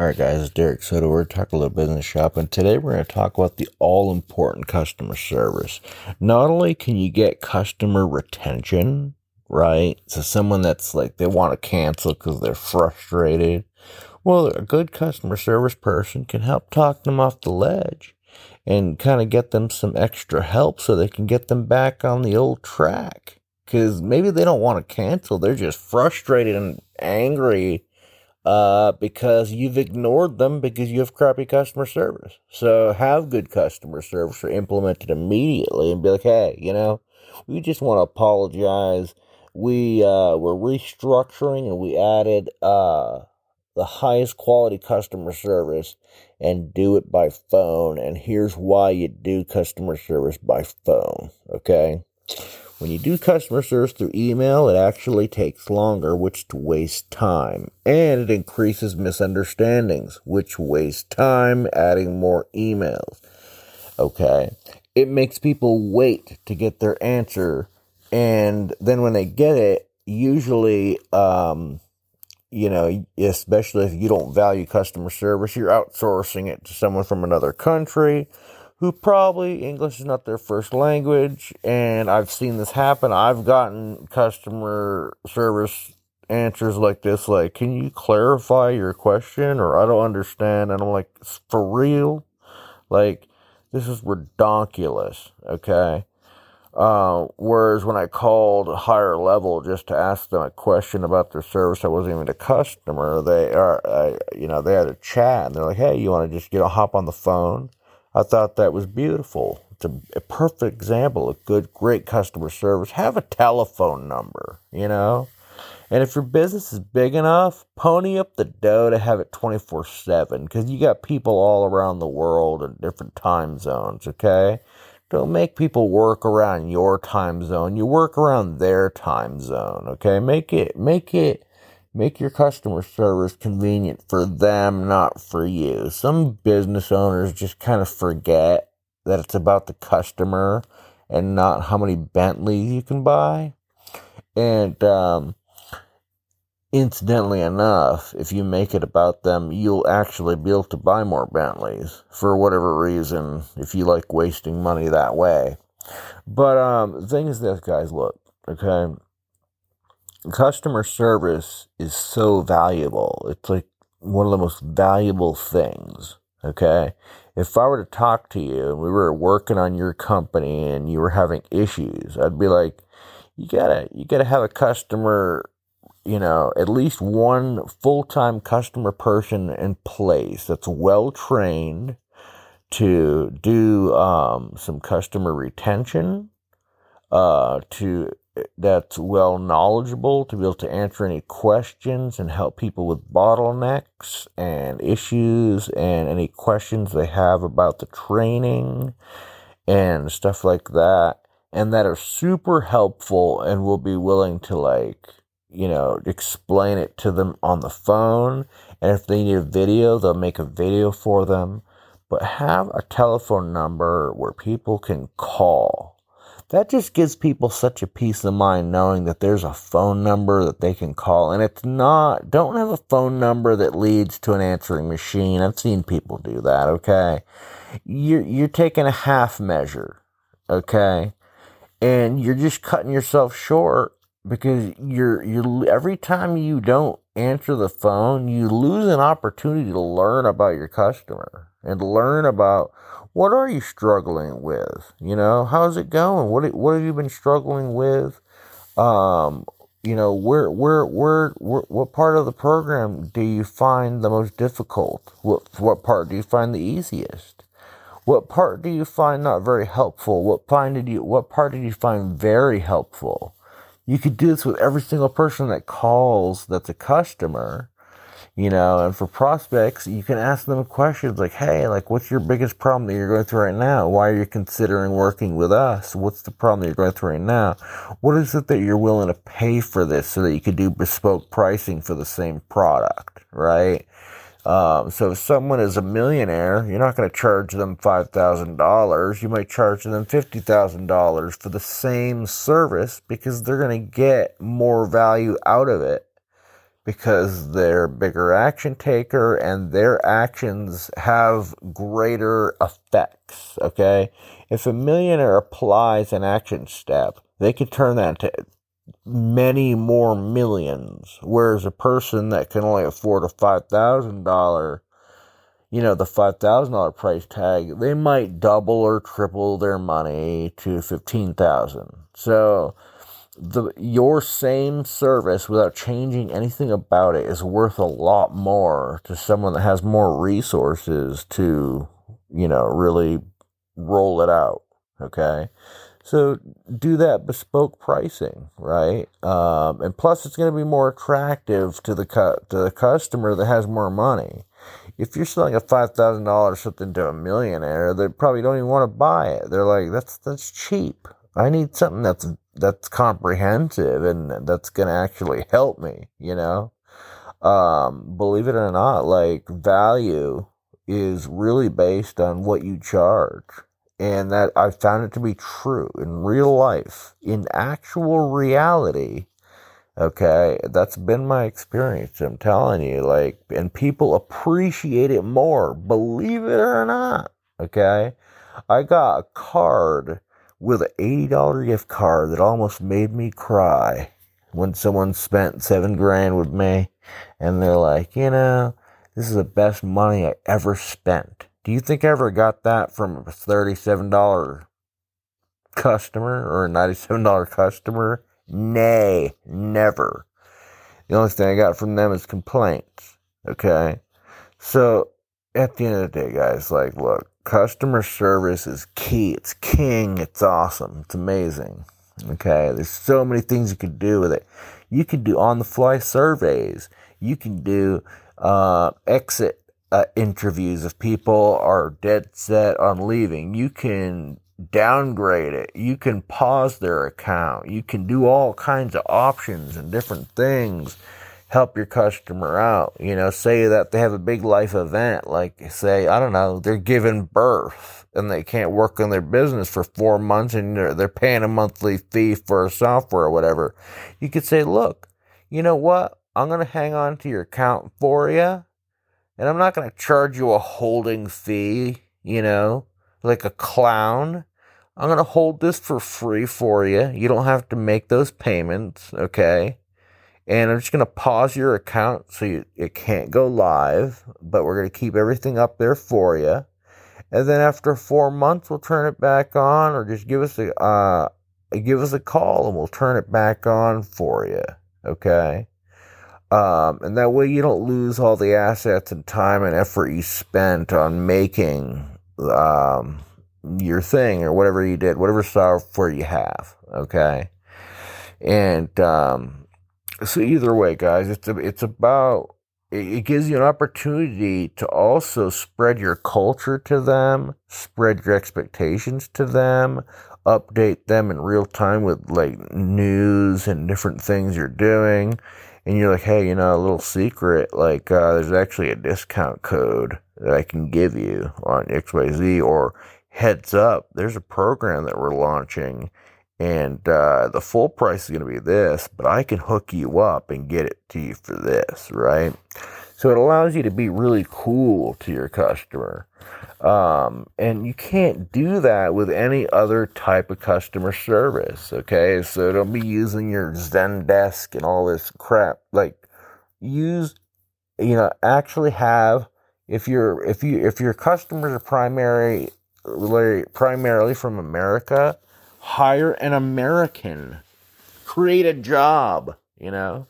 All right, guys, it's Derek Soto. We're talking a little business shop, and today we're going to talk about the all important customer service. Not only can you get customer retention, right? So, someone that's like they want to cancel because they're frustrated. Well, a good customer service person can help talk them off the ledge and kind of get them some extra help so they can get them back on the old track. Because maybe they don't want to cancel, they're just frustrated and angry uh, because you've ignored them because you have crappy customer service. So have good customer service or implement it immediately and be like, hey, you know, we just want to apologize. We uh, were restructuring and we added uh, the highest quality customer service and do it by phone. And here's why you do customer service by phone. Okay. When you do customer service through email, it actually takes longer, which wastes time. And it increases misunderstandings, which wastes time adding more emails. Okay. It makes people wait to get their answer. And then when they get it, usually, um, you know, especially if you don't value customer service, you're outsourcing it to someone from another country who probably English is not their first language. And I've seen this happen. I've gotten customer service answers like this like, can you clarify your question? Or I don't understand. And I'm like, for real? Like, this is redonkulous. Okay. Uh, whereas when I called a higher level just to ask them a question about their service, I wasn't even a customer. They are, you know, they had a chat and they're like, "Hey, you want to just, you know, hop on the phone?" I thought that was beautiful. It's a, a, perfect example of good, great customer service. Have a telephone number, you know? And if your business is big enough, pony up the dough to have it 24 7 because you got people all around the world in different time zones, okay? Don't make people work around your time zone. You work around their time zone, okay? Make it, make it Make your customer service convenient for them, not for you. Some business owners just kind of forget that it's about the customer and not how many Bentleys you can buy. And um, incidentally enough, if you make it about them, you'll actually be able to buy more Bentleys for whatever reason if you like wasting money that way. But um, the thing is this, guys, look, okay customer service is so valuable. It's like one of the most valuable things. Okay. If I were to talk to you and we were working on your company and you were having issues, I'd be like, you gotta, you gotta have a customer, you know, at least one full time customer person in place that's well trained to do um, some customer retention, uh, to that's well knowledgeable to be able to answer any questions and help people with bottlenecks and issues and any questions they have about the training and stuff like that. And that are super helpful and will be willing to like you know explain it to them on the phone. And if they need a video they'll make a video for them. But have a telephone number where people can call that just gives people such a peace of mind knowing that there's a phone number that they can call. And it's not, don't have a phone number that leads to an answering machine. I've seen people do that, okay? You're, you're taking a half measure, okay? And you're just cutting yourself short because you're, you're, every time you don't answer the phone, you lose an opportunity to learn about your customer and learn about what are you struggling with? You know, how's it going? What what have you been struggling with? Um, you know, where, where, where, where, what part of the program do you find the most difficult? What, what part do you find the easiest? What part do you find not very helpful? What find did you, what part did you find very helpful? You could do this with every single person that calls that's a customer you know, and for prospects, you can ask them questions like, hey, like, what's your biggest problem that you're going through right now? Why are you considering working with us? What's the problem that you're going through right now? What is it that you're willing to pay for this so that you could do bespoke pricing for the same product, right? Um, so if someone is a millionaire, you're not going to charge them $5,000. You might charge them $50,000 for the same service because they're going to get more value out of it because they're bigger action taker and their actions have greater effects. Okay. If a millionaire applies an action step, they could turn that into many more millions. Whereas a person that can only afford a $5,000, you know, the $5,000 price tag, they might double or triple their money to 15,000. So, the your same service without changing anything about it is worth a lot more to someone that has more resources to you know really roll it out okay? So do that bespoke pricing right? Um, and plus it's going to be more attractive to the cu- to the customer that has more money. If you're selling a five thousand dollars something to a millionaire they probably don't even want to buy it. They're like that's that's cheap. I need something that's that's comprehensive and that's going to actually help me, you know? Um, believe it or not, like value is really based on what you charge. And that I found it to be true in real life, in actual reality. Okay, that's been my experience. I'm telling you, like, and people appreciate it more, believe it or not. Okay, I got a card with an $80 gift card that almost made me cry when someone spent seven grand with me and they're like, you know, this is the best money I ever spent. Do you think I ever got that from a $37 customer or a $97 customer? Nay, never. The only thing I got from them is complaints. Okay. So at the end of the day, guys, like, look, customer service is key. It's king. It's awesome. It's amazing. Okay. There's so many things you could do with it. You can do on the fly surveys. You can do, uh, exit uh, interviews if people are dead set on leaving. You can downgrade it. You can pause their account. You can do all kinds of options and different things help your customer out. You know, say that they have a big life event, like say, I don't know, they're giving birth and they can't work on their business for four months and they're, they're paying a monthly fee for software or whatever. You could say, look, you know what? I'm going to hang on to your account for you and I'm not going to charge you a holding fee, you know, like a clown. I'm going to hold this for free for you. You don't have to make those payments, okay? And I'm just going to pause your account so you, it can't go live, but we're going to keep everything up there for you. And then after four months, we'll turn it back on, or just give us a uh, give us a call, and we'll turn it back on for you. Okay. Um, and that way you don't lose all the assets and time and effort you spent on making um, your thing or whatever you did, whatever software you have. Okay. And um, so either way, guys, it's a, it's about it gives you an opportunity to also spread your culture to them, spread your expectations to them, update them in real time with like news and different things you're doing. And you're like, hey, you know, a little secret, like, uh, there's actually a discount code that I can give you on XYZ or heads up, there's a program that we're launching and uh, the full price is going to be this, but I can hook you up and get it to you for this, right? So it allows you to be really cool to your customer. Um, and you can't do that with any other type of customer service, okay? So don't be using your Zendesk and all this crap. Like, use, you know, actually have, if you're, if you, if your customers are primary, primarily from America, hire an American, create a job, you know,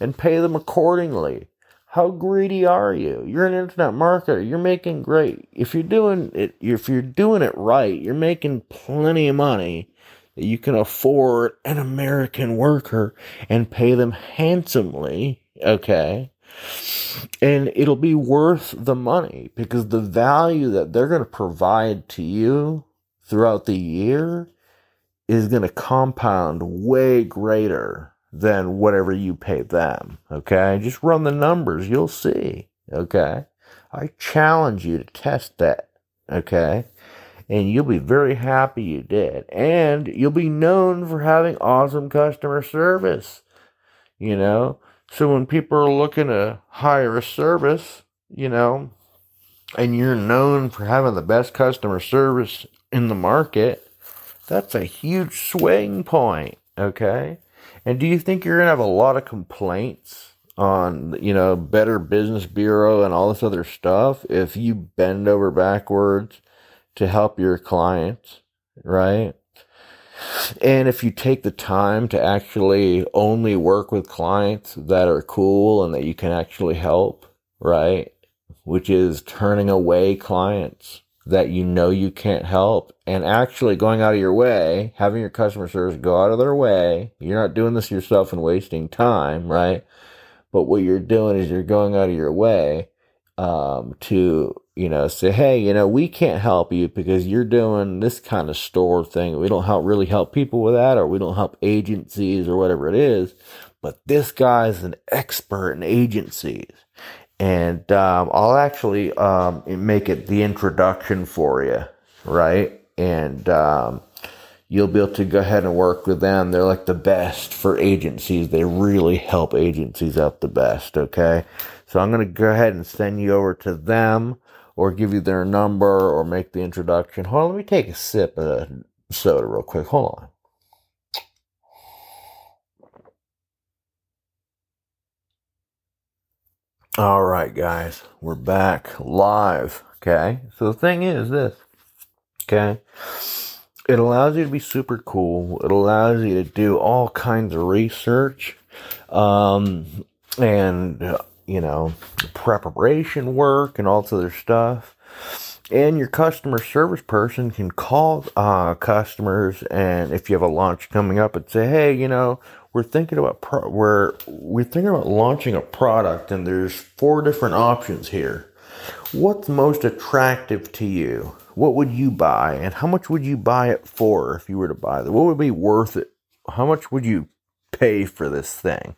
and pay them accordingly. How greedy are you? You're an internet marketer. You're making great. If you're doing it, if you're doing it right, you're making plenty of money that you can afford an American worker and pay them handsomely. Okay. And it'll be worth the money because the value that they're going to provide to you throughout the year is going to compound way greater than whatever you pay them. Okay. Just run the numbers. You'll see. Okay. I challenge you to test that. Okay. And you'll be very happy you did. And you'll be known for having awesome customer service. You know, So when people are looking to hire a service, you know, and you're known for having the best customer service in the market, that's a huge swing point, okay? And do you think you're going to have a lot of complaints on, you know, Better Business Bureau and all this other stuff if you bend over backwards to help your clients, right? And if you take the time to actually only work with clients that are cool and that you can actually help, right? Which is turning away clients that you know you can't help and actually going out of your way, having your customer service go out of their way. You're not doing this yourself and wasting time, right? But what you're doing is you're going out of your way um, to, you know, say, hey, you know, we can't help you because you're doing this kind of store thing. We don't help really help people with that, or we don't help agencies or whatever it is. But this guy's an expert in agencies and um, I'll actually um, make it the introduction for you, right? And um, you'll be able to go ahead and work with them. They're like the best for agencies. They really help agencies out the best, okay? So I'm going to go ahead and send you over to them or give you their number or make the introduction. Hold on, let me take a sip of soda real quick. Hold on. All right, guys, we're back live. Okay, so the thing is this. Okay, it allows you to be super cool. It allows you to do all kinds of research, um, and you know, preparation work and all this other stuff. And your customer service person can call uh, customers, and if you have a launch coming up, and say, "Hey, you know, we're thinking about pro- we're we're thinking about launching a product and there's four different options here. What's most attractive to you? What would you buy and how much would you buy it for if you were to buy it what would be worth it? How much would you pay for this thing?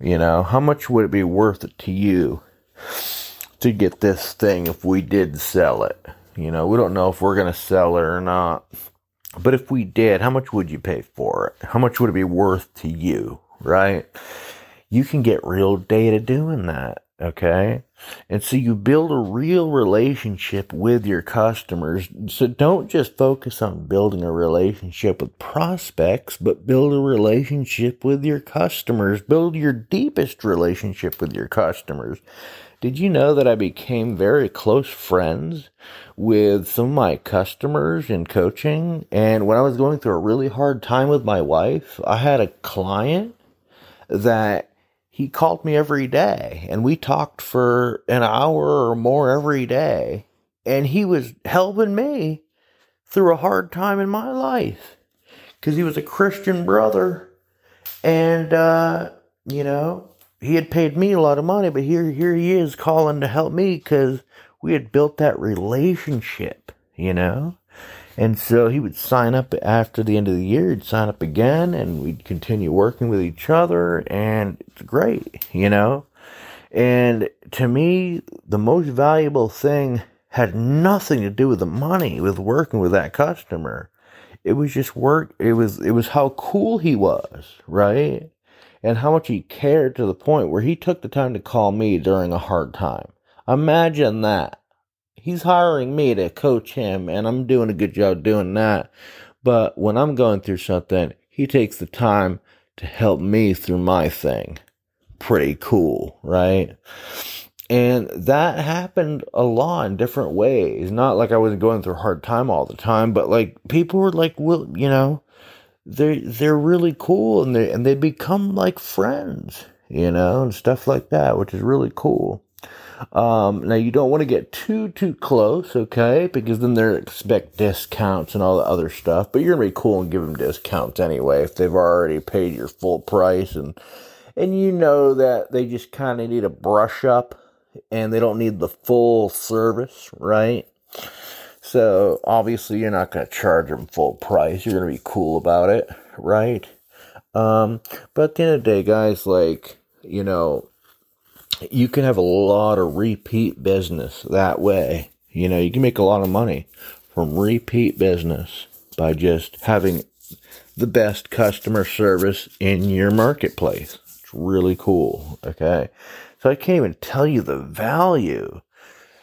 You know how much would it be worth it to you to get this thing if we did sell it? You know we don't know if we're going to sell it or not but if we did, how much would you pay for it? How much would it be worth to you, right? You can get real data doing that, okay? And so you build a real relationship with your customers. So don't just focus on building a relationship with prospects, but build a relationship with your customers. Build your deepest relationship with your customers. Did you know that I became very close friends with some of my customers in coaching? And when I was going through a really hard time with my wife, I had a client that he called me every day and we talked for an hour or more every day. And he was helping me through a hard time in my life because he was a Christian brother. And, uh, you know, he had paid me a lot of money, but here here he is calling to help me because we had built that relationship, you know. And so he would sign up after the end of the year. He'd sign up again, and we'd continue working with each other, and it's great, you know. And to me, the most valuable thing had nothing to do with the money, with working with that customer. It was just work. It was it was how cool he was, right? And how much he cared to the point where he took the time to call me during a hard time. Imagine that. He's hiring me to coach him, and I'm doing a good job doing that. But when I'm going through something, he takes the time to help me through my thing. Pretty cool, right? And that happened a lot in different ways. Not like I wasn't going through a hard time all the time, but like people were like, well, you know, they're they're really cool and they and they become like friends, you know, and stuff like that, which is really cool. Um, now you don't want to get too too close, okay? Because then they expect discounts and all the other stuff. But you're gonna be cool and give them discounts anyway if they've already paid your full price and and you know that they just kind of need a brush up and they don't need the full service, right? So obviously you're not going to charge them full price. You're going to be cool about it, right? Um, but at the end of the day, guys, like, you know, you can have a lot of repeat business that way. You know, you can make a lot of money from repeat business by just having the best customer service in your marketplace. It's It's really cool. Okay. So I can't even tell you the value.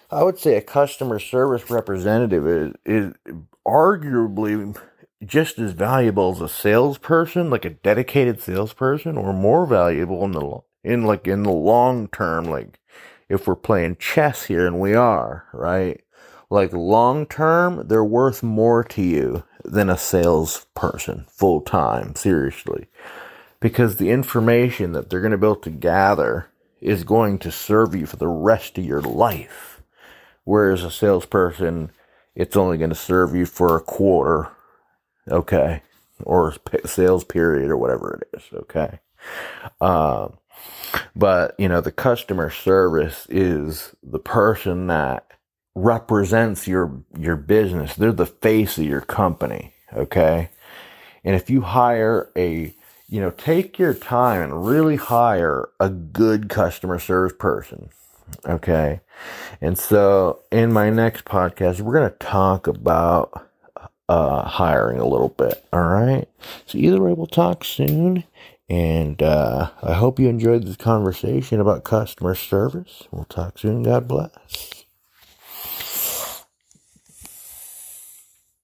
I would say a customer service representative is, is arguably just as valuable as a salesperson, like a dedicated salesperson, or more valuable in the in like in the long term, like if we're playing chess here and we are, right? Like long term, they're worth more to you than a salesperson full time, seriously. Because the information that they're going to be able to gather is going to serve you for the rest of your life. Whereas a salesperson, it's only going to serve you for a quarter, okay, or sales period or whatever it is, okay. Uh, but you know, the customer service is the person that represents your your business. They're the face of your company, okay? And if you hire a you know, take your time and really hire a good customer service person. Okay. And so in my next podcast, we're going to talk about uh, hiring a little bit. All right. So either way, we'll talk soon. And uh, I hope you enjoyed this conversation about customer service. We'll talk soon. God bless.